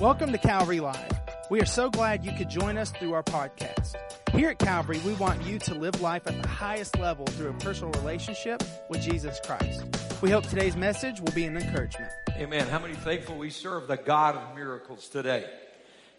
Welcome to Calvary Live. We are so glad you could join us through our podcast. Here at Calvary, we want you to live life at the highest level through a personal relationship with Jesus Christ. We hope today's message will be an encouragement. Amen. How many thankful we serve the God of miracles today?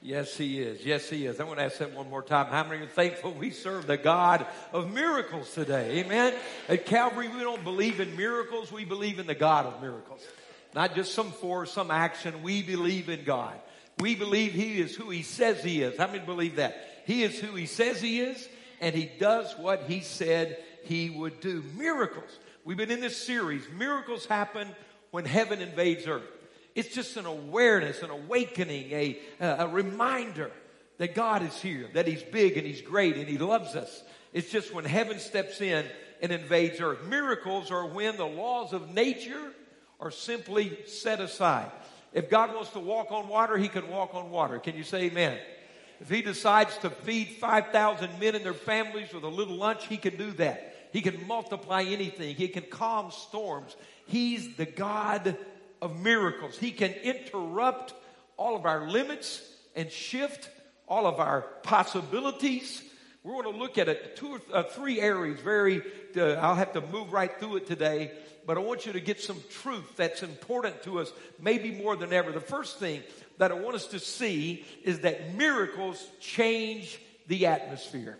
Yes, He is. Yes, He is. I want to ask that one more time. How many are thankful we serve the God of miracles today? Amen. At Calvary, we don't believe in miracles. We believe in the God of miracles. Not just some force, some action. We believe in God. We believe He is who He says He is. How many believe that? He is who He says He is, and He does what He said He would do. Miracles. We've been in this series. Miracles happen when heaven invades earth. It's just an awareness, an awakening, a, a reminder that God is here, that He's big and He's great and He loves us. It's just when heaven steps in and invades earth. Miracles are when the laws of nature are simply set aside. If God wants to walk on water, He can walk on water. Can you say amen? If He decides to feed 5,000 men and their families with a little lunch, He can do that. He can multiply anything. He can calm storms. He's the God of miracles. He can interrupt all of our limits and shift all of our possibilities. We're going to look at it two or uh, three areas. Very, uh, I'll have to move right through it today but I want you to get some truth that's important to us, maybe more than ever. The first thing that I want us to see is that miracles change the atmosphere.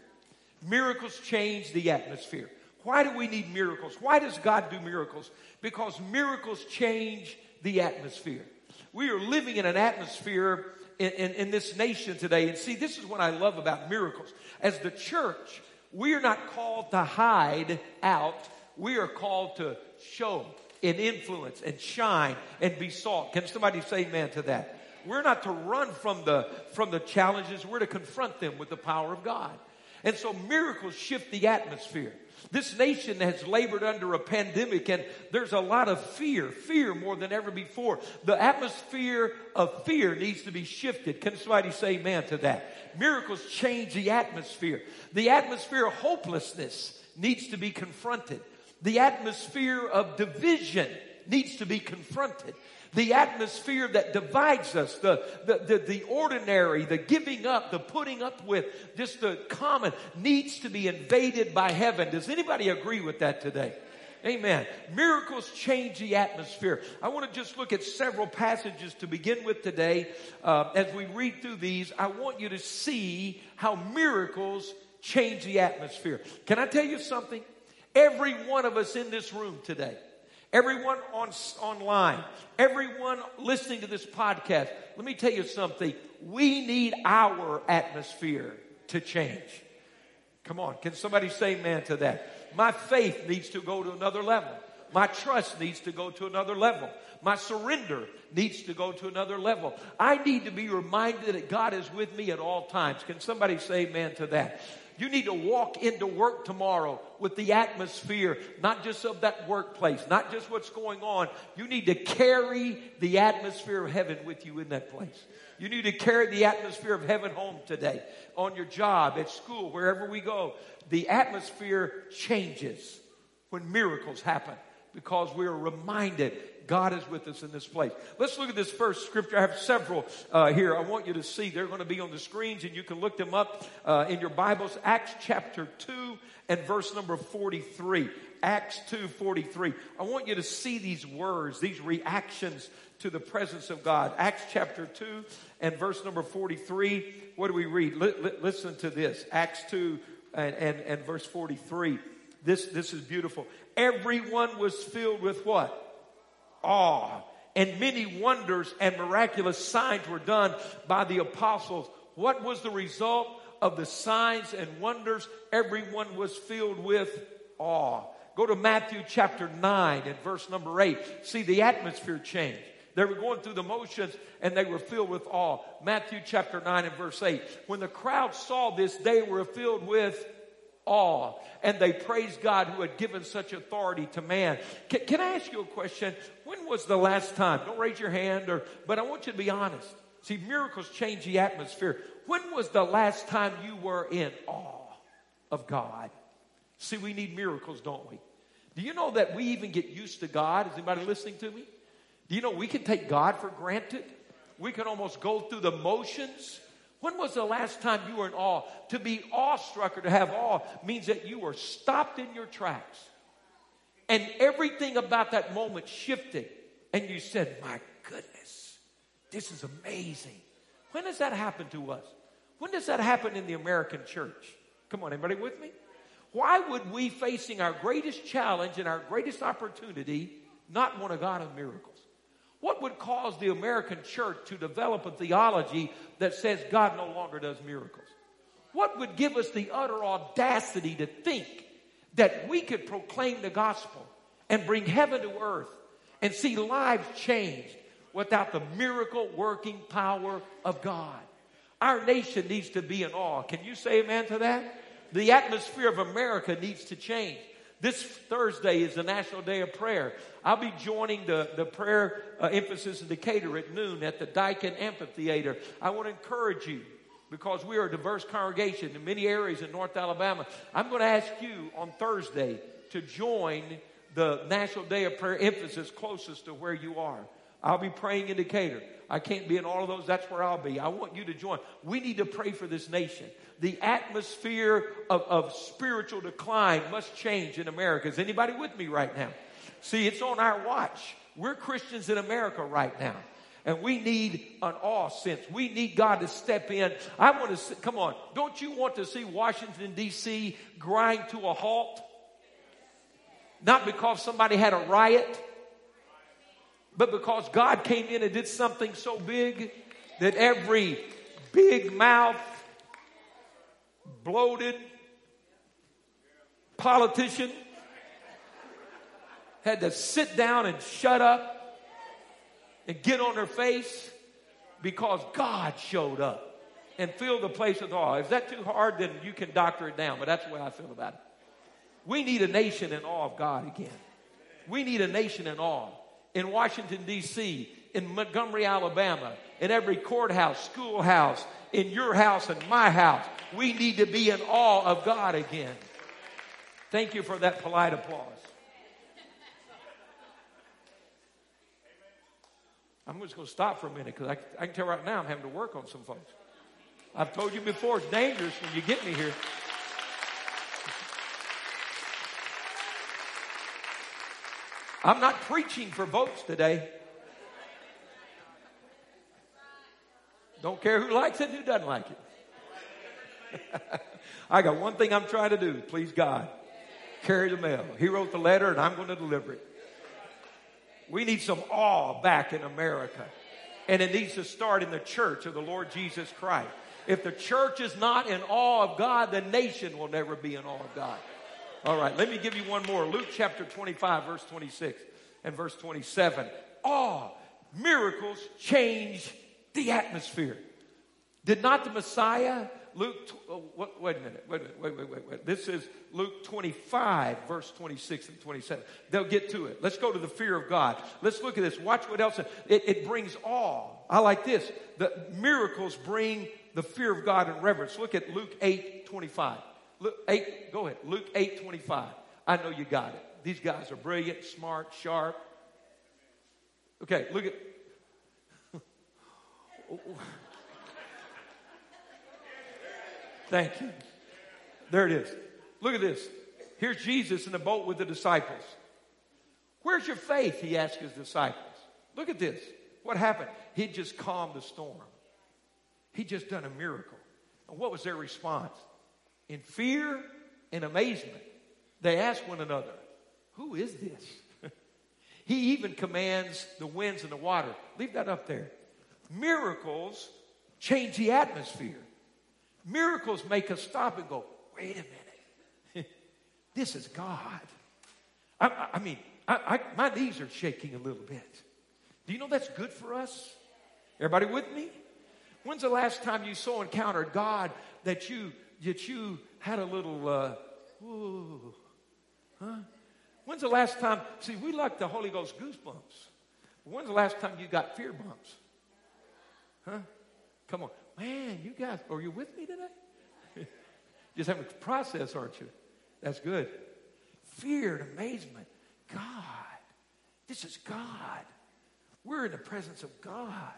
Miracles change the atmosphere. Why do we need miracles? Why does God do miracles? Because miracles change the atmosphere. We are living in an atmosphere in, in, in, this nation today. And see, this is what I love about miracles. As the church, we are not called to hide out. We are called to show and influence and shine and be salt. Can somebody say amen to that? We're not to run from the, from the challenges. We're to confront them with the power of God. And so miracles shift the atmosphere. This nation has labored under a pandemic and there's a lot of fear, fear more than ever before. The atmosphere of fear needs to be shifted. Can somebody say amen to that? Miracles change the atmosphere. The atmosphere of hopelessness needs to be confronted. The atmosphere of division needs to be confronted. The atmosphere that divides us, the, the, the, the, ordinary, the giving up, the putting up with, just the common, needs to be invaded by heaven. Does anybody agree with that today? Amen. Miracles change the atmosphere. I want to just look at several passages to begin with today. Uh, as we read through these, I want you to see how miracles change the atmosphere. Can I tell you something? Every one of us in this room today, everyone on online, everyone listening to this podcast, let me tell you something. We need our atmosphere to change. Come on, can somebody say amen to that? My faith needs to go to another level. My trust needs to go to another level. My surrender needs to go to another level. I need to be reminded that God is with me at all times. Can somebody say amen to that? You need to walk into work tomorrow with the atmosphere, not just of that workplace, not just what's going on. You need to carry the atmosphere of heaven with you in that place. You need to carry the atmosphere of heaven home today, on your job, at school, wherever we go. The atmosphere changes when miracles happen because we are reminded God is with us in this place. Let's look at this first scripture. I have several uh, here. I want you to see. They're going to be on the screens, and you can look them up uh, in your Bibles. Acts chapter 2 and verse number 43. Acts 2 43. I want you to see these words, these reactions to the presence of God. Acts chapter 2 and verse number 43. What do we read? listen to this. Acts 2 and, and, and verse 43. This, this is beautiful. Everyone was filled with what? Awe. And many wonders and miraculous signs were done by the apostles. What was the result of the signs and wonders? Everyone was filled with awe. Go to Matthew chapter 9 and verse number 8. See the atmosphere change. They were going through the motions and they were filled with awe. Matthew chapter 9 and verse 8. When the crowd saw this, they were filled with awe and they praised God who had given such authority to man. Can, can, I ask you a question? When was the last time? Don't raise your hand or, but I want you to be honest. See, miracles change the atmosphere. When was the last time you were in awe of God? See, we need miracles, don't we? Do you know that we even get used to God? Is anybody listening to me? Do you know we can take God for granted? We can almost go through the motions. When was the last time you were in awe? To be awestruck or to have awe means that you were stopped in your tracks. And everything about that moment shifted. And you said, My goodness, this is amazing. When does that happen to us? When does that happen in the American church? Come on, anybody with me? Why would we, facing our greatest challenge and our greatest opportunity, not want a God of miracles? What would cause the American church to develop a theology that says God no longer does miracles? What would give us the utter audacity to think that we could proclaim the gospel and bring heaven to earth and see lives changed without the miracle working power of God? Our nation needs to be in awe. Can you say amen to that? The atmosphere of America needs to change. This Thursday is the National Day of Prayer. I'll be joining the, the prayer uh, emphasis in Decatur at noon at the Daikin Amphitheater. I want to encourage you because we are a diverse congregation in many areas in North Alabama. I'm going to ask you on Thursday to join the National Day of Prayer emphasis closest to where you are. I'll be praying in Decatur. I can't be in all of those. That's where I'll be. I want you to join. We need to pray for this nation. The atmosphere of, of spiritual decline must change in America. Is anybody with me right now? See, it's on our watch. We're Christians in America right now. And we need an awe sense. We need God to step in. I want to, see, come on, don't you want to see Washington, D.C. grind to a halt? Not because somebody had a riot, but because God came in and did something so big that every big mouth, bloated politician had to sit down and shut up and get on their face because God showed up and filled the place with awe. Is that too hard? Then you can doctor it down, but that's the way I feel about it. We need a nation in awe of God again. We need a nation in awe in Washington, D.C., in Montgomery, Alabama, in every courthouse, schoolhouse, in your house and my house. We need to be in awe of God again. Thank you for that polite applause. I'm just going to stop for a minute because I, I, can tell right now I'm having to work on some folks. I've told you before, it's dangerous when you get me here. I'm not preaching for votes today. Don't care who likes it, who doesn't like it. I got one thing I'm trying to do, please God. Carry the mail. He wrote the letter and I'm going to deliver it. We need some awe back in America. And it needs to start in the church of the Lord Jesus Christ. If the church is not in awe of God, the nation will never be in awe of God. All right, let me give you one more. Luke chapter 25, verse 26 and verse 27. Awe, miracles change the atmosphere. Did not the Messiah, Luke, oh, wait a minute, wait a wait, wait, wait, wait. This is Luke 25, verse 26 and 27. They'll get to it. Let's go to the fear of God. Let's look at this. Watch what else. It, it brings awe. I like this. The miracles bring the fear of God and reverence. Look at Luke 8, 25. Luke 8, go ahead. Luke 8, 25. I know you got it. These guys are brilliant, smart, sharp. Okay, look at. Thank you. There it is. Look at this. Here's Jesus in the boat with the disciples. Where's your faith? He asked his disciples. Look at this. What happened? He just calmed the storm. He just done a miracle. And what was their response? In fear and amazement, they ask one another, Who is this? he even commands the winds and the water. Leave that up there. Miracles change the atmosphere. Miracles make us stop and go, Wait a minute. this is God. I, I mean, I, I, my knees are shaking a little bit. Do you know that's good for us? Everybody with me? When's the last time you so encountered God that you that you had a little, uh, huh? When's the last time? See, we like the Holy Ghost goosebumps. When's the last time you got fear bumps? Huh? Come on. Man, you guys, are you with me today? Just having to process, aren't you? That's good. Fear and amazement. God. This is God. We're in the presence of God.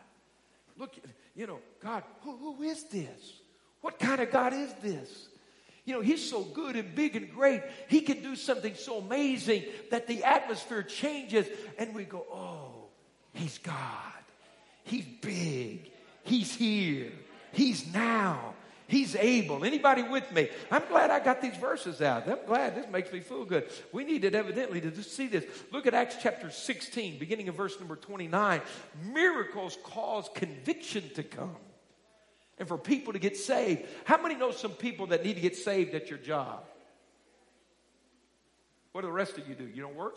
look, you know, God, who, who is this? What kind of God is this? You know, He's so good and big and great. He can do something so amazing that the atmosphere changes and we go, oh, He's God. He's big. He's here. He's now. He's able. Anybody with me? I'm glad I got these verses out. I'm glad this makes me feel good. We needed evidently to see this. Look at Acts chapter 16, beginning of verse number 29. Miracles cause conviction to come and for people to get saved. How many know some people that need to get saved at your job? What do the rest of you do? You don't work?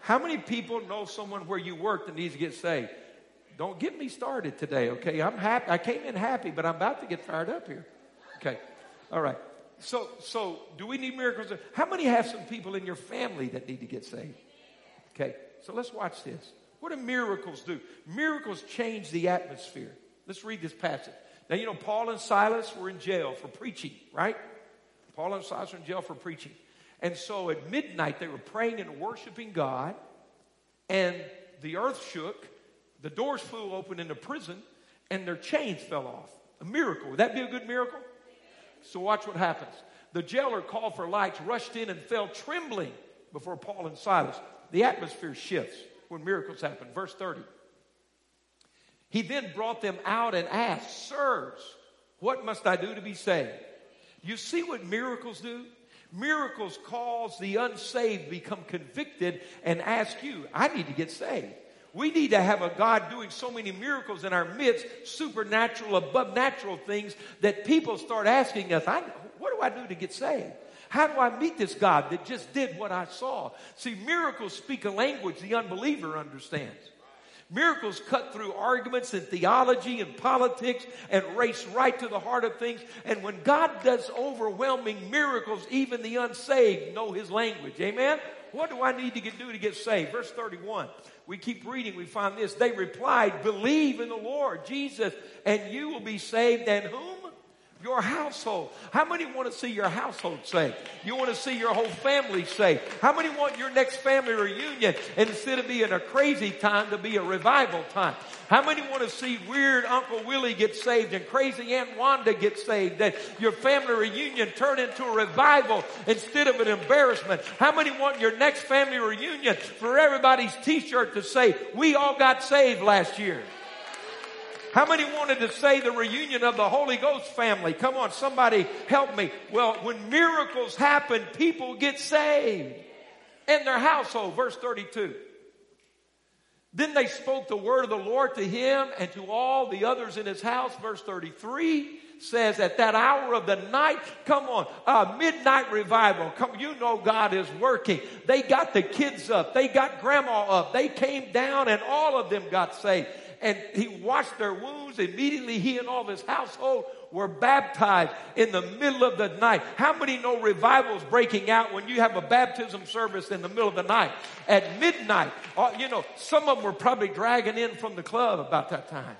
How many people know someone where you work that needs to get saved? Don't get me started today, okay? I'm happy. I came in happy, but I'm about to get fired up here. Okay. All right. So, so do we need miracles? How many have some people in your family that need to get saved? Okay. So let's watch this. What do miracles do? Miracles change the atmosphere. Let's read this passage. Now, you know, Paul and Silas were in jail for preaching, right? Paul and Silas were in jail for preaching. And so at midnight, they were praying and worshiping God, and the earth shook, the doors flew open in the prison and their chains fell off. A miracle. Would that be a good miracle? So watch what happens. The jailer called for lights, rushed in, and fell trembling before Paul and Silas. The atmosphere shifts when miracles happen. Verse 30. He then brought them out and asked, Sirs, what must I do to be saved? You see what miracles do? Miracles cause the unsaved become convicted and ask you, I need to get saved. We need to have a God doing so many miracles in our midst, supernatural, above natural things, that people start asking us, What do I do to get saved? How do I meet this God that just did what I saw? See, miracles speak a language the unbeliever understands. Miracles cut through arguments and theology and politics and race right to the heart of things. And when God does overwhelming miracles, even the unsaved know his language. Amen? What do I need to get, do to get saved? Verse 31 we keep reading, we find this. They replied, Believe in the Lord Jesus, and you will be saved. And whom? Your household. How many want to see your household saved? You want to see your whole family saved? How many want your next family reunion instead of being a crazy time to be a revival time? How many want to see weird Uncle Willie get saved and crazy Aunt Wanda get saved? That your family reunion turn into a revival instead of an embarrassment? How many want your next family reunion for everybody's t-shirt to say, we all got saved last year? How many wanted to say the reunion of the Holy Ghost family? Come on, somebody help me. Well, when miracles happen, people get saved in their household. Verse 32. Then they spoke the word of the Lord to him and to all the others in his house. Verse 33 says at that hour of the night, come on, uh, midnight revival. Come, you know God is working. They got the kids up. They got grandma up. They came down and all of them got saved and he washed their wounds. Immediately, he and all his household were baptized in the middle of the night. How many know revivals breaking out when you have a baptism service in the middle of the night at midnight? Uh, you know, some of them were probably dragging in from the club about that time.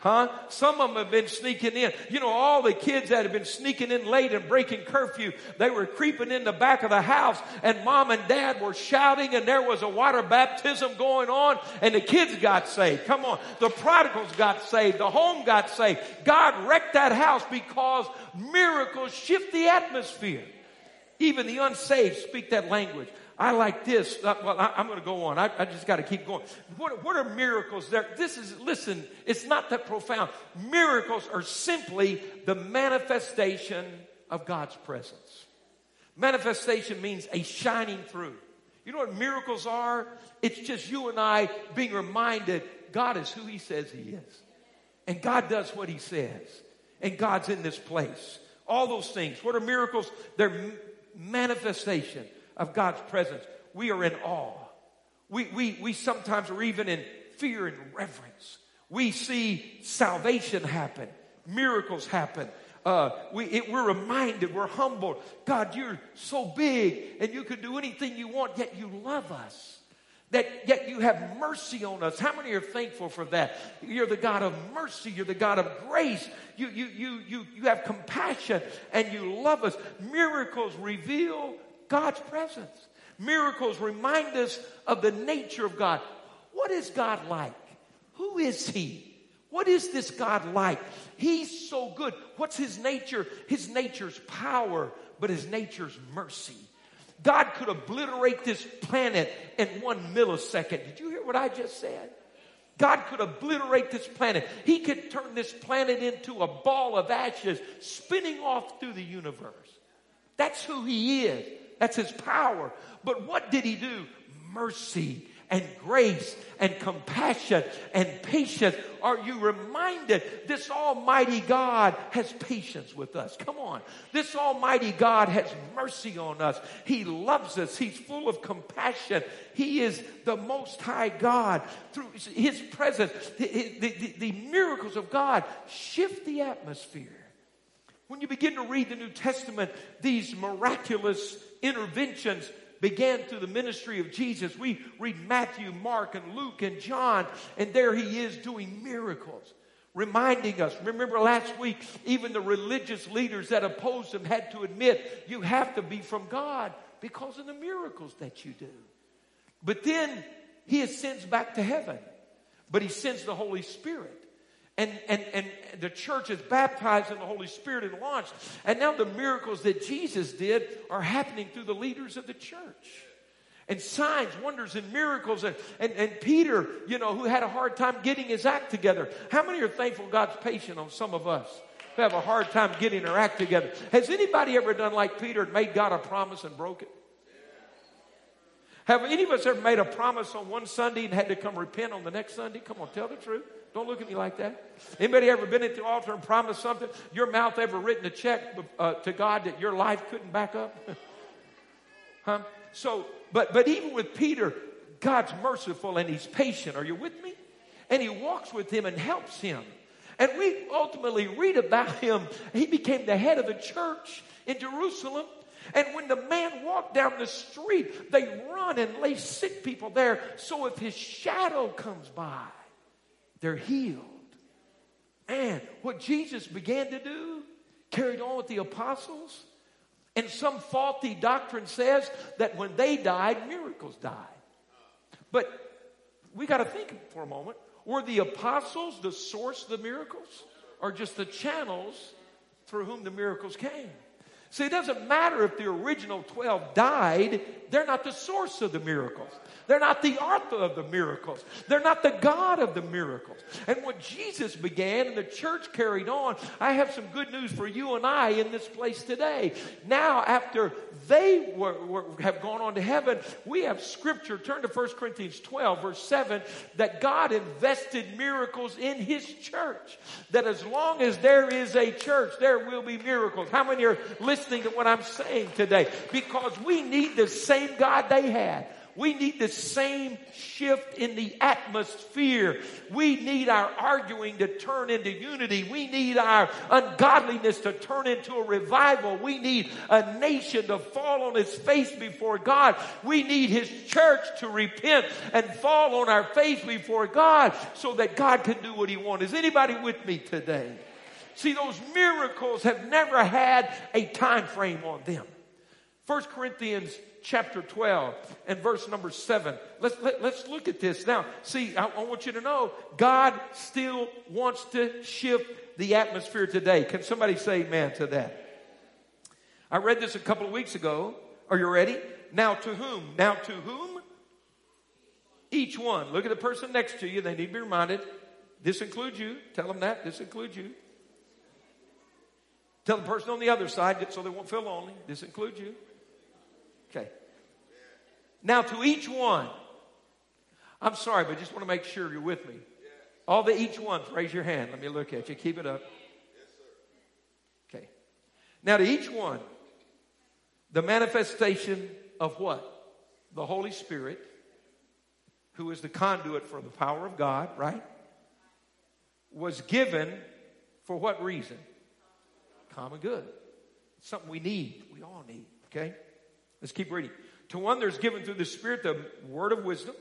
Huh? Some of them have been sneaking in. You know, all the kids that have been sneaking in late and breaking curfew, they were creeping in the back of the house and mom and dad were shouting and there was a water baptism going on and the kids got saved. Come on. The prodigals got saved. The home got saved. God wrecked that house because miracles shift the atmosphere. Even the unsaved speak that language. I like this. Uh, well, I, am going to go on. I, I just got to keep going. What, what are miracles there? This is, listen, it's not that profound. Miracles are simply the manifestation of God's presence. Manifestation means a shining through. You know what miracles are? It's just you and I being reminded God is who He says He is. And God does what He says. And God's in this place. All those things. What are miracles? They're manifestation of God's presence, we are in awe. We, we, we sometimes are even in fear and reverence. We see salvation happen, miracles happen. Uh, we, it, we're reminded, we're humbled. God, you're so big and you can do anything you want, yet you love us. That yet you have mercy on us. How many are thankful for that? You're the God of mercy. You're the God of grace. You, you, you, you, you have compassion and you love us. Miracles reveal God's presence. Miracles remind us of the nature of God. What is God like? Who is he? What is this God like? He's so good. What's his nature? His nature's power, but his nature's mercy. God could obliterate this planet in one millisecond. Did you hear what I just said? God could obliterate this planet. He could turn this planet into a ball of ashes spinning off through the universe. That's who He is. That's His power. But what did He do? Mercy and grace and compassion and patience. Are you reminded this Almighty God has patience with us? Come on. This Almighty God has mercy on us. He loves us. He's full of compassion. He is the Most High God. Through His presence, the, the, the, the miracles of God shift the atmosphere. When you begin to read the New Testament, these miraculous interventions began through the ministry of Jesus. We read Matthew, Mark, and Luke, and John, and there he is doing miracles. Reminding us, remember last week, even the religious leaders that opposed him had to admit you have to be from God because of the miracles that you do. But then he ascends back to heaven, but he sends the Holy Spirit. And, and, and the church is baptized in the Holy Spirit and launched. And now the miracles that Jesus did are happening through the leaders of the church. And signs, wonders, and miracles. And, and, and Peter, you know, who had a hard time getting his act together. How many are thankful God's patient on some of us who have a hard time getting our act together? Has anybody ever done like Peter and made God a promise and broke it? Have any of us ever made a promise on one Sunday and had to come repent on the next Sunday? Come on, tell the truth. Don't look at me like that. Anybody ever been at the altar and promised something? Your mouth ever written a check uh, to God that your life couldn't back up? huh? So, but but even with Peter, God's merciful and He's patient. Are you with me? And He walks with him and helps him. And we ultimately read about him. He became the head of the church in Jerusalem. And when the man walked down the street, they run and lay sick people there. So if his shadow comes by, they're healed. And what Jesus began to do, carried on with the apostles. And some faulty doctrine says that when they died, miracles died. But we got to think for a moment. Were the apostles the source of the miracles? Or just the channels through whom the miracles came? See, it doesn't matter if the original 12 died, they're not the source of the miracles. They're not the author of the miracles. They're not the God of the miracles. And what Jesus began and the church carried on, I have some good news for you and I in this place today. Now, after they were, were, have gone on to heaven, we have scripture. Turn to 1 Corinthians 12, verse 7, that God invested miracles in his church. That as long as there is a church, there will be miracles. How many are listening to what I'm saying today? Because we need the same God they had. We need the same shift in the atmosphere. We need our arguing to turn into unity. We need our ungodliness to turn into a revival. We need a nation to fall on its face before God. We need His church to repent and fall on our face before God so that God can do what He wants. Is anybody with me today? See, those miracles have never had a time frame on them. 1 Corinthians chapter 12 and verse number 7. Let's, let, us let us look at this now. See, I, I want you to know God still wants to shift the atmosphere today. Can somebody say amen to that? I read this a couple of weeks ago. Are you ready? Now to whom? Now to whom? Each one. Look at the person next to you. They need to be reminded. This includes you. Tell them that. This includes you. Tell the person on the other side so they won't feel lonely. This includes you. Okay. Now, to each one, I'm sorry, but I just want to make sure you're with me. All the each ones, raise your hand. Let me look at you. Keep it up. Okay. Now, to each one, the manifestation of what? The Holy Spirit, who is the conduit for the power of God, right? Was given for what reason? Common good. something we need. We all need, okay? Let's keep reading. To one, there's given through the Spirit the word of wisdom.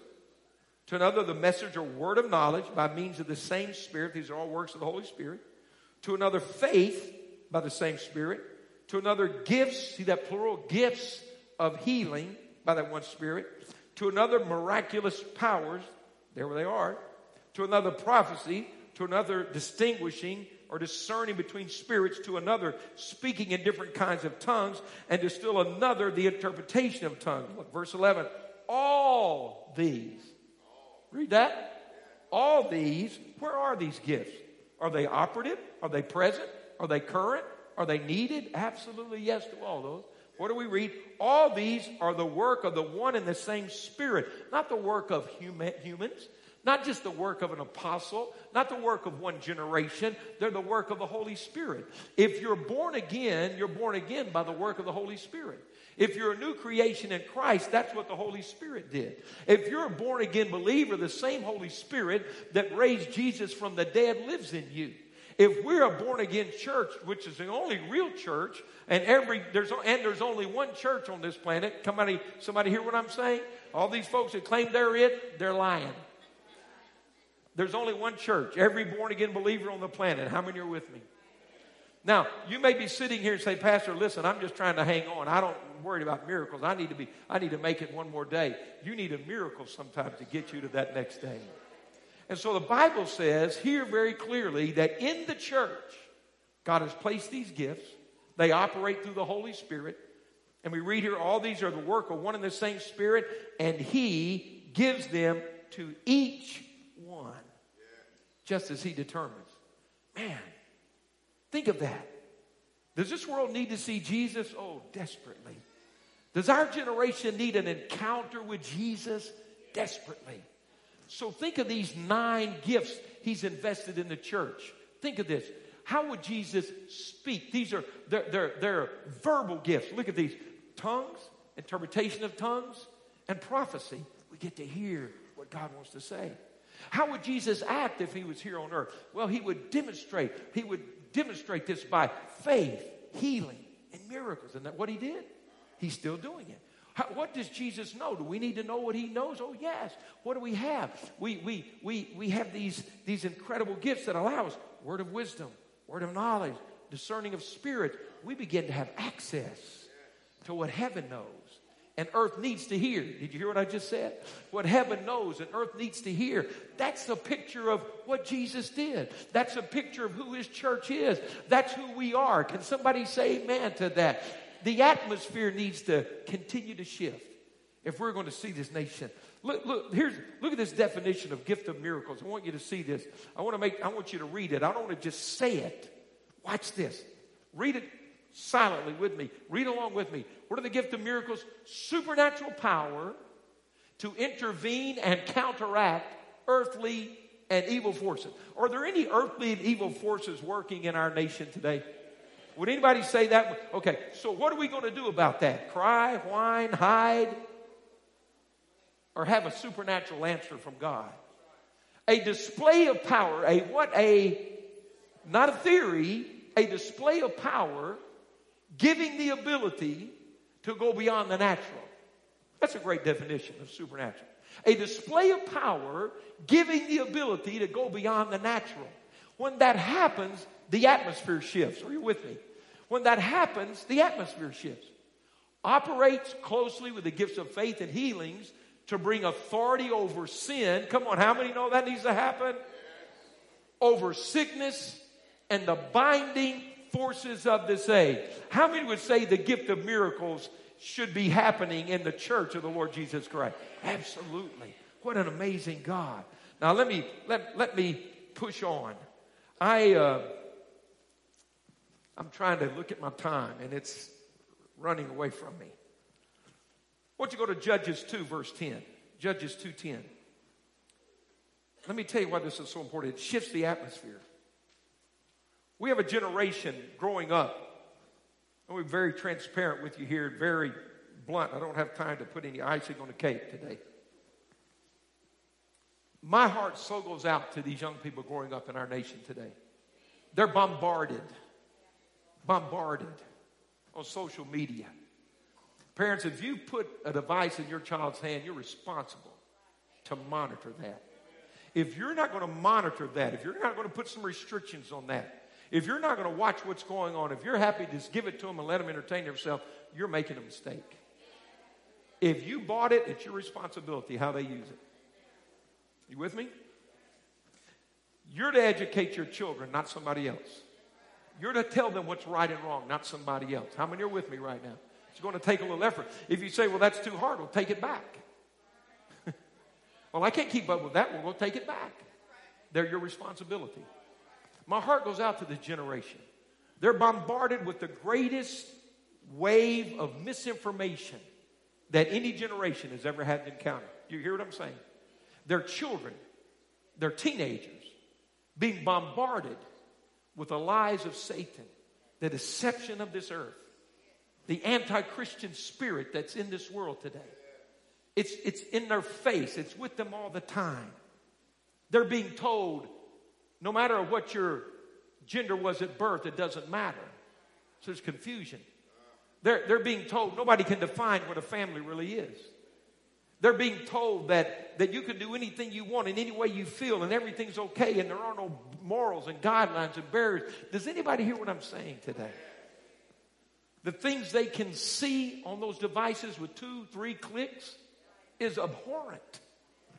To another, the message or word of knowledge by means of the same Spirit. These are all works of the Holy Spirit. To another, faith by the same Spirit. To another, gifts. See that plural? Gifts of healing by that one Spirit. To another, miraculous powers. There they are. to another prophecy, to another distinguishing or discerning between spirits, to another speaking in different kinds of tongues, and to still another the interpretation of tongues. Look, verse 11. All these. Read that. All these, where are these gifts? Are they operative? Are they present? Are they current? Are they needed? Absolutely yes to all those. What do we read? All these are the work of the one and the same Spirit, not the work of human, humans, not just the work of an apostle, not the work of one generation. They're the work of the Holy Spirit. If you're born again, you're born again by the work of the Holy Spirit. If you're a new creation in Christ, that's what the Holy Spirit did. If you're a born again believer, the same Holy Spirit that raised Jesus from the dead lives in you. If we're a born again church, which is the only real church, and every there's and there's only one church on this planet. Somebody, somebody hear what I'm saying? All these folks that claim they're it, they're lying. There's only one church. Every born again believer on the planet. How many are with me? Now, you may be sitting here and say, Pastor, listen, I'm just trying to hang on. I don't worry about miracles. I need to be, I need to make it one more day. You need a miracle sometimes to get you to that next day. And so the Bible says here very clearly that in the church, God has placed these gifts. They operate through the Holy Spirit. And we read here, all these are the work of one and the same Spirit, and He gives them to each just as He determines. Man, think of that. Does this world need to see Jesus? Oh, desperately. Does our generation need an encounter with Jesus? Desperately. So think of these nine gifts he's invested in the church. Think of this. How would Jesus speak? These are they're, they're, they're verbal gifts. Look at these tongues, interpretation of tongues, and prophecy. We get to hear what God wants to say. How would Jesus act if he was here on earth? Well, he would demonstrate. He would demonstrate this by faith, healing, and miracles. And that what he did? He's still doing it. How, what does Jesus know? Do we need to know what he knows? Oh, yes. What do we have? We, we, we, we have these, these incredible gifts that allow us word of wisdom, word of knowledge, discerning of spirit. We begin to have access to what heaven knows and earth needs to hear. Did you hear what I just said? What heaven knows and earth needs to hear. That's a picture of what Jesus did. That's a picture of who his church is. That's who we are. Can somebody say amen to that? the atmosphere needs to continue to shift if we're going to see this nation. Look, look, here's, look at this definition of gift of miracles. I want you to see this. I want to make, I want you to read it. I don't want to just say it. Watch this. Read it silently with me. Read along with me. What are the gift of miracles? Supernatural power to intervene and counteract earthly and evil forces. Are there any earthly and evil forces working in our nation today? Would anybody say that? Okay, so what are we going to do about that? Cry, whine, hide? Or have a supernatural answer from God? A display of power, a what? A, not a theory, a display of power giving the ability to go beyond the natural. That's a great definition of supernatural. A display of power giving the ability to go beyond the natural. When that happens, the atmosphere shifts. Are you with me? When that happens, the atmosphere shifts. Operates closely with the gifts of faith and healings to bring authority over sin. Come on, how many know that needs to happen? Over sickness and the binding forces of this age. How many would say the gift of miracles should be happening in the church of the Lord Jesus Christ? Absolutely. What an amazing God. Now let me let, let me push on. I uh, I'm trying to look at my time and it's running away from me. Why don't you go to Judges 2, verse 10? Judges 2:10. Let me tell you why this is so important. It shifts the atmosphere. We have a generation growing up. and we're very transparent with you here, very blunt. I don't have time to put any icing on the cake today. My heart so goes out to these young people growing up in our nation today. They're bombarded bombarded on social media. Parents, if you put a device in your child's hand, you're responsible to monitor that. If you're not going to monitor that, if you're not going to put some restrictions on that, if you're not going to watch what's going on, if you're happy to just give it to them and let them entertain themselves, you're making a mistake. If you bought it, it's your responsibility how they use it. You with me? You're to educate your children, not somebody else. You're to tell them what's right and wrong, not somebody else. How many are with me right now? It's going to take a little effort. If you say, well, that's too hard, we'll take it back. well, I can't keep up with that. Well, we'll take it back. They're your responsibility. My heart goes out to the generation. They're bombarded with the greatest wave of misinformation that any generation has ever had to encounter. You hear what I'm saying? Their children, their teenagers, being bombarded with the lies of Satan, the deception of this earth, the anti Christian spirit that's in this world today. It's, it's in their face, it's with them all the time. They're being told no matter what your gender was at birth, it doesn't matter. So there's confusion. They're, they're being told nobody can define what a family really is. They're being told that, that you can do anything you want in any way you feel and everything's okay and there are no morals and guidelines and barriers. Does anybody hear what I'm saying today? The things they can see on those devices with two, three clicks is abhorrent.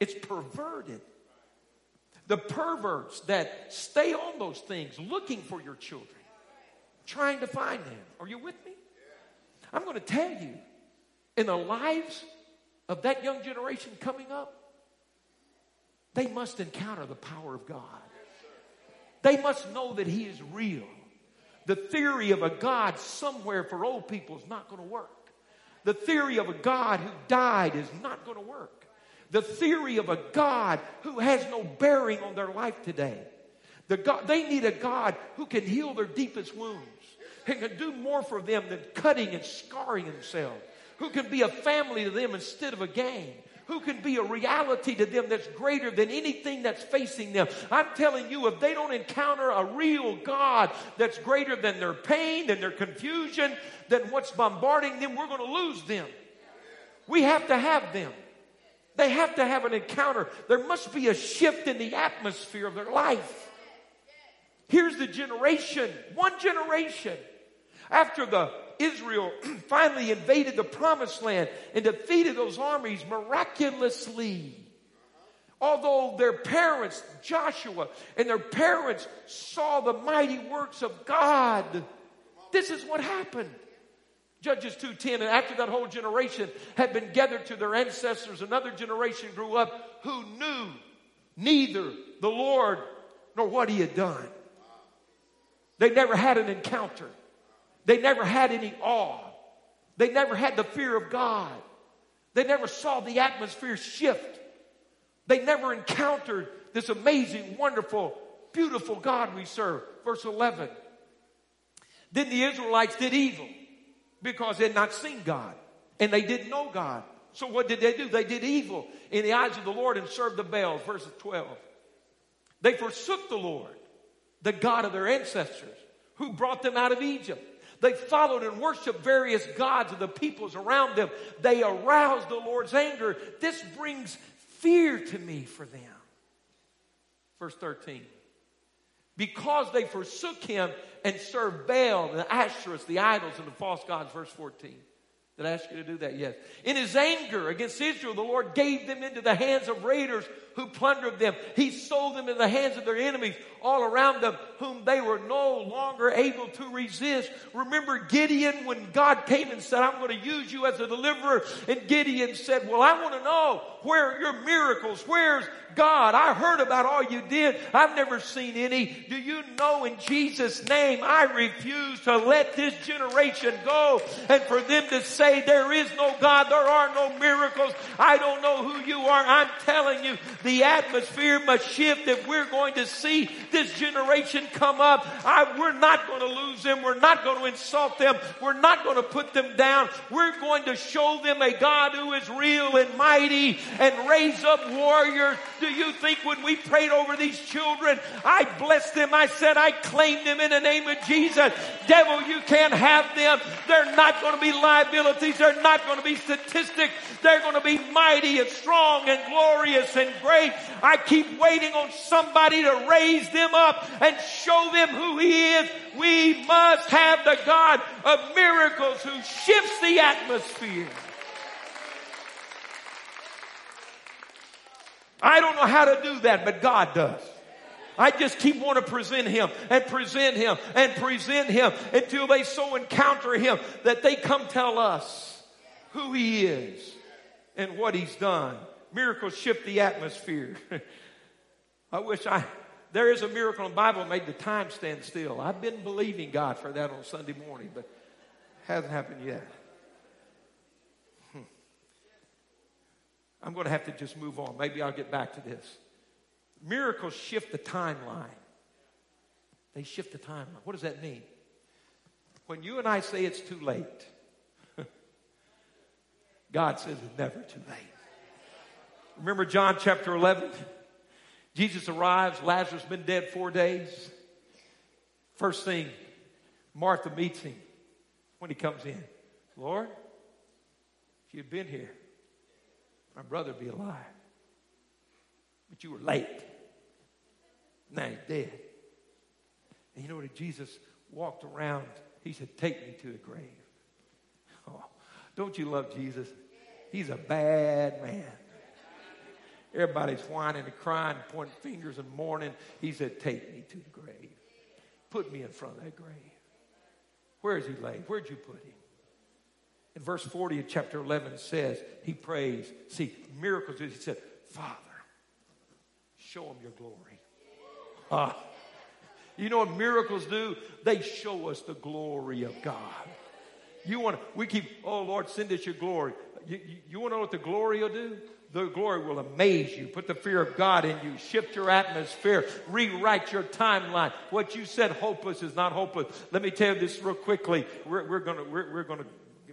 It's perverted. The perverts that stay on those things looking for your children, trying to find them. Are you with me? I'm going to tell you, in the lives of that young generation coming up, they must encounter the power of God. They must know that He is real. The theory of a God somewhere for old people is not going to work. The theory of a God who died is not going to work the theory of a God who has no bearing on their life today. The God, they need a God who can heal their deepest wounds, who can do more for them than cutting and scarring themselves, who can be a family to them instead of a gang, who can be a reality to them that's greater than anything that's facing them. I'm telling you, if they don't encounter a real God that's greater than their pain, than their confusion, than what's bombarding them, we're going to lose them. We have to have them. They have to have an encounter. There must be a shift in the atmosphere of their life. Here's the generation, one generation after the Israel finally invaded the promised land and defeated those armies miraculously. Although their parents, Joshua, and their parents saw the mighty works of God, this is what happened. Judges 2:10 and after that whole generation had been gathered to their ancestors another generation grew up who knew neither the Lord nor what he had done. They never had an encounter. They never had any awe. They never had the fear of God. They never saw the atmosphere shift. They never encountered this amazing, wonderful, beautiful God we serve. Verse 11. Then the Israelites did evil because they had not seen God and they didn't know God. So what did they do? They did evil in the eyes of the Lord and served the Baals. Verse 12. They forsook the Lord, the God of their ancestors, who brought them out of Egypt. They followed and worshiped various gods of the peoples around them. They aroused the Lord's anger. This brings fear to me for them. Verse 13 because they forsook him and served Baal, the Asherahs, the idols, and the false gods. Verse 14. Did I ask you to do that? Yes. In his anger against Israel, the Lord gave them into the hands of raiders who plundered them. He sold them in the hands of their enemies all around them, whom they were no longer able to resist. Remember Gideon when God came and said, I'm going to use you as a deliverer. And Gideon said, Well, I want to know where are your miracles? Where's God? I heard about all you did. I've never seen any. Do you know in Jesus' name, I refuse to let this generation go and for them to say there is no God, there are no miracles. I don't know who you are. I'm telling you, the atmosphere must shift if we're going to see this generation come up. I, we're not going to lose them. We're not going to insult them. We're not going to put them down. We're going to show them a God who is real and mighty and raise up warriors. Do you think when we prayed over these children, I blessed them. I said, I claim them in the name of Jesus. Devil, you can't have them. They're not going to be liabilities. They're not going to be statistics. They're going to be mighty and strong and glorious and great I keep waiting on somebody to raise them up and show them who He is. We must have the God of miracles who shifts the atmosphere. I don't know how to do that, but God does. I just keep wanting to present him and present him and present him until they so encounter him that they come tell us who he is and what he's done. Miracles shift the atmosphere. I wish I, there is a miracle in the Bible that made the time stand still. I've been believing God for that on Sunday morning, but hasn't happened yet. Hmm. I'm going to have to just move on. Maybe I'll get back to this. Miracles shift the timeline. They shift the timeline. What does that mean? When you and I say it's too late, God says it's never too late. Remember John chapter 11? Jesus arrives, Lazarus been dead four days. First thing, Martha meets him when he comes in. Lord, if you'd been here, my brother would be alive. But you were late. Now he's dead. And you know what? Jesus walked around. He said, Take me to the grave. Oh, don't you love Jesus? He's a bad man. Everybody's whining and crying, pointing fingers and mourning. He said, Take me to the grave. Put me in front of that grave. Where is he laid? Where'd you put him? In verse 40 of chapter 11 says, He prays. See, miracles, he said, Father, show him your glory. Ah. You know what miracles do? They show us the glory of God. You want to, we keep, oh Lord, send us your glory. You, you, want to know what the glory will do? The glory will amaze you. Put the fear of God in you. Shift your atmosphere. Rewrite your timeline. What you said hopeless is not hopeless. Let me tell you this real quickly. We're, we're gonna, we're, we're gonna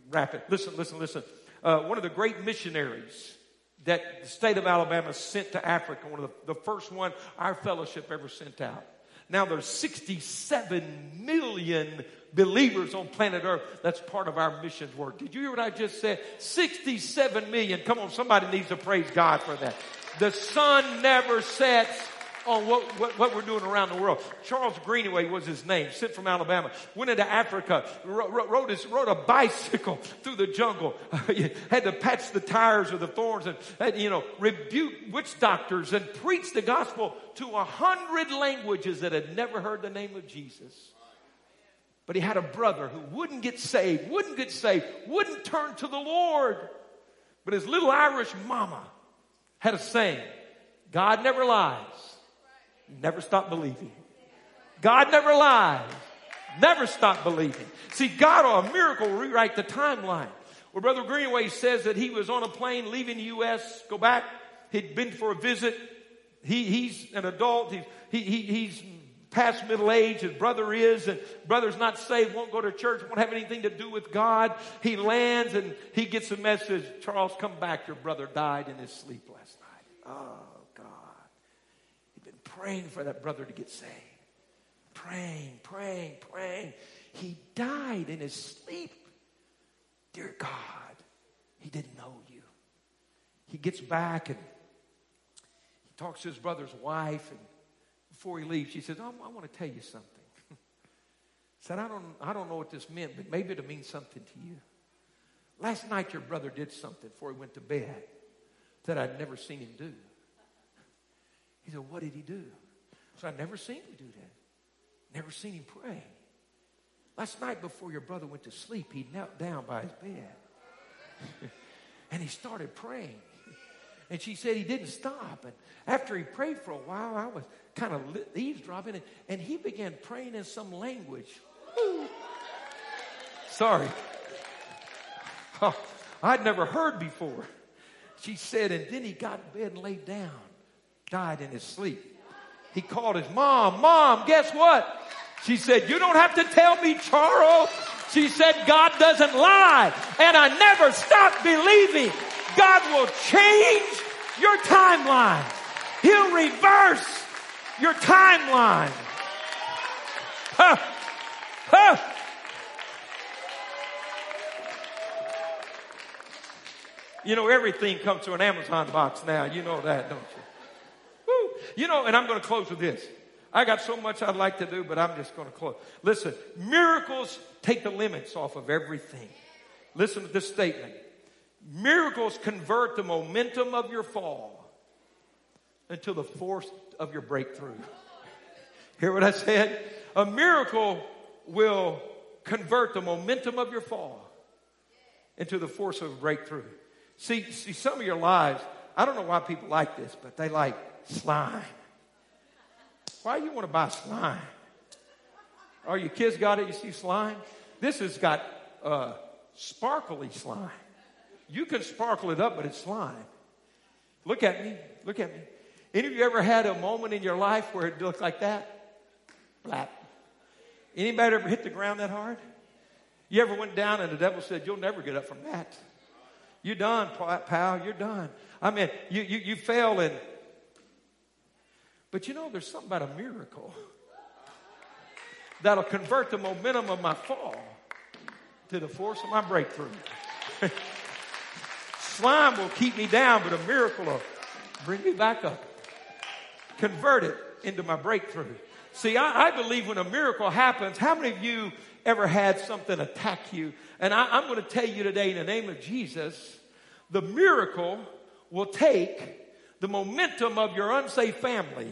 wrap it. Listen, listen, listen. Uh, one of the great missionaries that the state of Alabama sent to Africa, one of the, the first one our fellowship ever sent out. Now there's 67 million believers on planet Earth. That's part of our missions work. Did you hear what I just said? 67 million. Come on, somebody needs to praise God for that. The sun never sets on what, what, what, we're doing around the world. Charles Greenaway was his name, sent from Alabama, went into Africa, rode, rode, his, rode a bicycle through the jungle, had to patch the tires of the thorns and, and you know, rebuke witch doctors and preach the gospel to a hundred languages that had never heard the name of Jesus. But he had a brother who wouldn't get saved, wouldn't get saved, wouldn't turn to the Lord. But his little Irish mama had a saying God never lies. Never stop believing. God never lies. Never stop believing. See, God or a miracle rewrite the timeline. Well, Brother Greenaway says that he was on a plane leaving the U.S., go back. He'd been for a visit. He, he's an adult. He, he, he, he's past middle age. His brother is, and brother's not saved, won't go to church, won't have anything to do with God. He lands and he gets a message Charles, come back. Your brother died in his sleep last night. Oh God. He'd been praying for that brother to get saved. Praying, praying, praying. He died in his sleep. Dear God, he didn't know you. He gets back and he talks to his brother's wife, and before he leaves, she says, I want to tell you something. said, I don't, I don't know what this meant, but maybe it'll mean something to you. Last night, your brother did something before he went to bed that I'd never seen him do. He said, What did he do? So I'd never seen him do that. Never seen him pray. Last night before your brother went to sleep, he knelt down by his bed. and he started praying. And she said he didn't stop. And after he prayed for a while, I was kind of eavesdropping, and, he began praying in some language. Sorry. Oh, I'd never heard before. She said, and then he got in bed and laid down died in his sleep. He called his mom, Mom, guess what? She said, You don't have to tell me, Charles. She said, God doesn't lie. And I never stopped believing God will change your timeline. He'll reverse your timeline. Huh. Huh. You know, everything comes to an Amazon box now. You know that, don't you? Woo. You know, and I'm going to close with this. I got so much I'd like to do, but I'm just going to close. Listen, miracles take the limits off of everything. Listen to this statement. Miracles convert the momentum of your fall into the force of your breakthrough. Hear what I said? A miracle will convert the momentum of your fall into the force of a breakthrough. See, see, some of your lives, I don't know why people like this, but they like slime. Why you want to buy slime? Are your kids got it? You see slime? This has got uh, sparkly slime. You can sparkle it up, but it's slime. Look at me. Look at me. Any of you ever had a moment in your life where it looked like that? Flap. Anybody ever hit the ground that hard? You ever went down and the devil said, You'll never get up from that? You're done, pal. You're done. I mean, you, you, you fail and. But you know, there's something about a miracle that'll convert the momentum of my fall to the force of my breakthrough. Slime will keep me down, but a miracle will bring me back up. Convert it into my breakthrough. See, I, I believe when a miracle happens, how many of you ever had something attack you? And I, I'm going to tell you today in the name of Jesus, the miracle will take the momentum of your unsafe family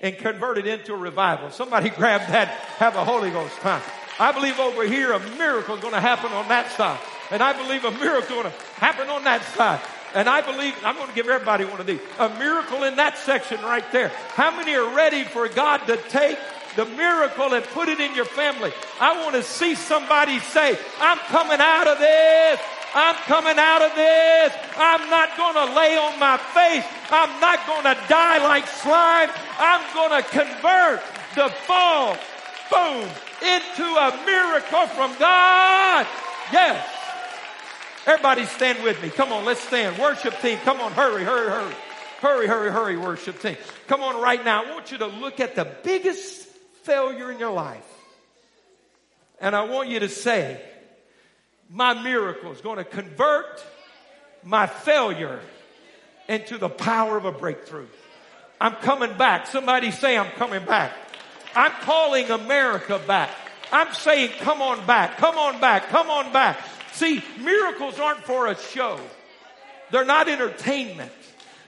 and convert it into a revival. Somebody grab that, have a Holy Ghost time. I believe over here a miracle is going to happen on that side. And I believe a miracle is going to happen on that side. And I believe, I'm going to give everybody one of these. A miracle in that section right there. How many are ready for God to take the miracle and put it in your family? I want to see somebody say, I'm coming out of this. I'm coming out of this. I'm not going to lay on my face. I'm not going to die like slime. I'm going to convert the fall, boom, into a miracle from God. Yes. Everybody stand with me. Come on, let's stand. Worship team, come on, hurry, hurry, hurry. Hurry, hurry, hurry, worship team. Come on right now. I want you to look at the biggest failure in your life. And I want you to say, my miracle is going to convert my failure into the power of a breakthrough. I'm coming back. Somebody say I'm coming back. I'm calling America back. I'm saying come on back, come on back, come on back. See, miracles aren't for a show. They're not entertainment.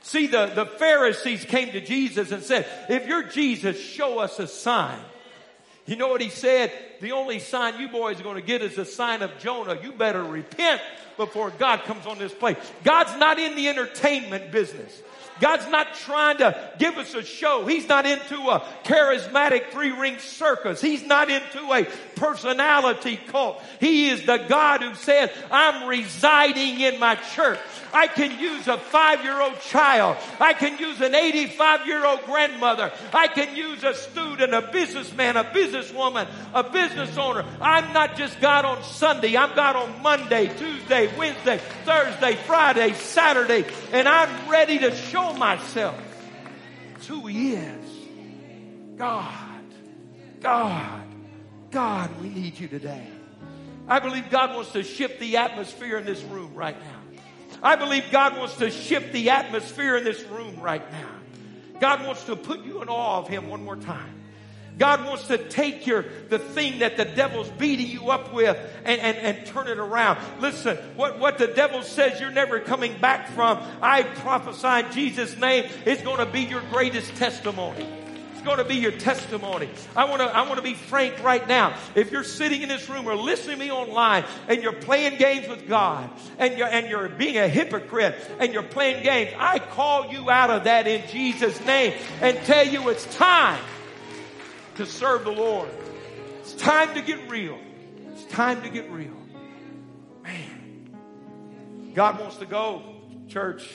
See, the, the Pharisees came to Jesus and said, if you're Jesus, show us a sign. You know what he said? The only sign you boys are going to get is the sign of Jonah. You better repent before God comes on this place. God's not in the entertainment business. God's not trying to give us a show. He's not into a charismatic three ring circus. He's not into a personality cult. He is the God who says, I'm residing in my church. I can use a five year old child. I can use an 85 year old grandmother. I can use a student, a businessman, a businesswoman, a business owner. I'm not just God on Sunday. I'm God on Monday, Tuesday, Wednesday, Thursday, Friday, Saturday. And I'm ready to show myself. It's who He is. God, God, God, we need you today. I believe God wants to shift the atmosphere in this room right now. I believe God wants to shift the atmosphere in this room right now. God wants to put you in awe of Him one more time. God wants to take your, the thing that the devil's beating you up with and, and, and turn it around. Listen, what, what the devil says you're never coming back from, I prophesy in Jesus' name, is going to be your greatest testimony going to be your testimony. I want to, I want to be frank right now. If you're sitting in this room or listening to me online and you're playing games with God and you're, and you're being a hypocrite and you're playing games, I call you out of that in Jesus' name and tell you it's time to serve the Lord. It's time to get real. It's time to get real. Man, God wants to go, church.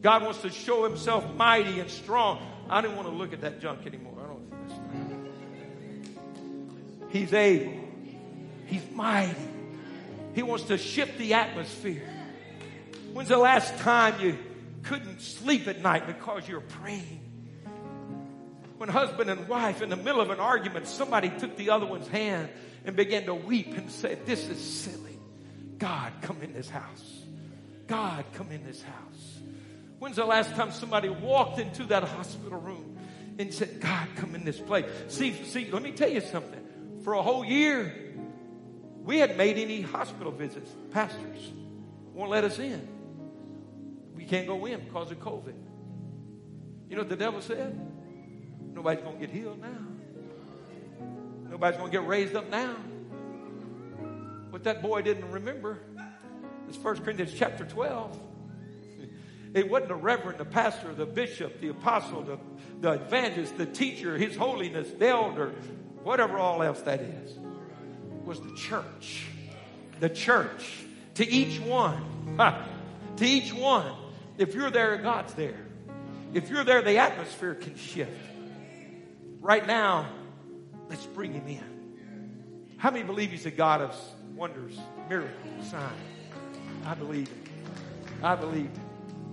God wants to show himself mighty and strong. I didn't want to look at that junk anymore. He's able. He's mighty. He wants to shift the atmosphere. When's the last time you couldn't sleep at night because you're praying? when husband and wife in the middle of an argument, somebody took the other one's hand and began to weep and said, this is silly. God, come in this house. God, come in this house. When's the last time somebody walked into that hospital room and said, God, come in this place? See, see, let me tell you something. For a whole year, we hadn't made any hospital visits. Pastors won't let us in. We can't go in because of COVID. You know what the devil said? Nobody's going to get healed now. Nobody's going to get raised up now. What that boy didn't remember is 1 Corinthians chapter 12. It wasn't the reverend, the pastor, the bishop, the apostle, the, the evangelist, the teacher, his holiness, the elder, whatever all else that is. Was the church. The church. To each one. to each one. If you're there, God's there. If you're there, the atmosphere can shift. Right now, let's bring him in. How many believe he's a God of wonders, miracles, signs? I believe it. I believe it.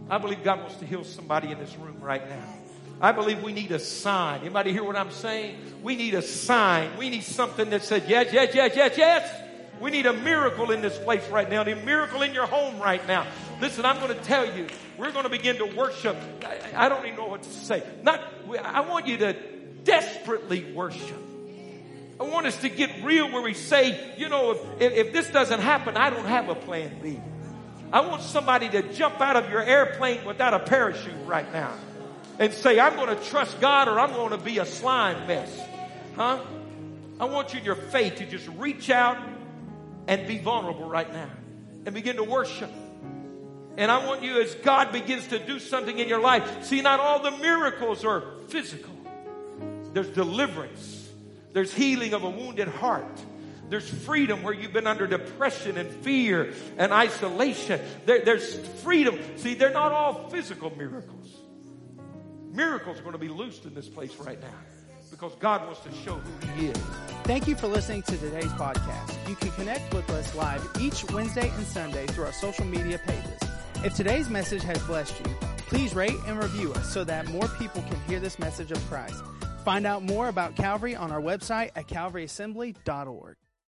I believe God wants to heal somebody in this room right now. I believe we need a sign. Anybody hear what I'm saying? We need a sign. We need something that said, yes, yes, yes, yes, yes. We need a miracle in this place right now. A miracle in your home right now. Listen, I'm going to tell you, we're going to begin to worship. I, I don't even know what to say. Not, I want you to desperately worship. I want us to get real where we say, you know, if, if this doesn't happen, I don't have a plan B. I want somebody to jump out of your airplane without a parachute right now and say, I'm going to trust God or I'm going to be a slime mess. Huh? I want you in your faith to just reach out and be vulnerable right now and begin to worship. And I want you, as God begins to do something in your life, see, not all the miracles are physical. There's deliverance. There's healing of a wounded heart. There's freedom where you've been under depression and fear and isolation. There, there's freedom. See, they're not all physical miracles. Miracles are going to be loosed in this place right now because God wants to show who He is. Thank you for listening to today's podcast. You can connect with us live each Wednesday and Sunday through our social media pages. If today's message has blessed you, please rate and review us so that more people can hear this message of Christ. Find out more about Calvary on our website at calvaryassembly.org.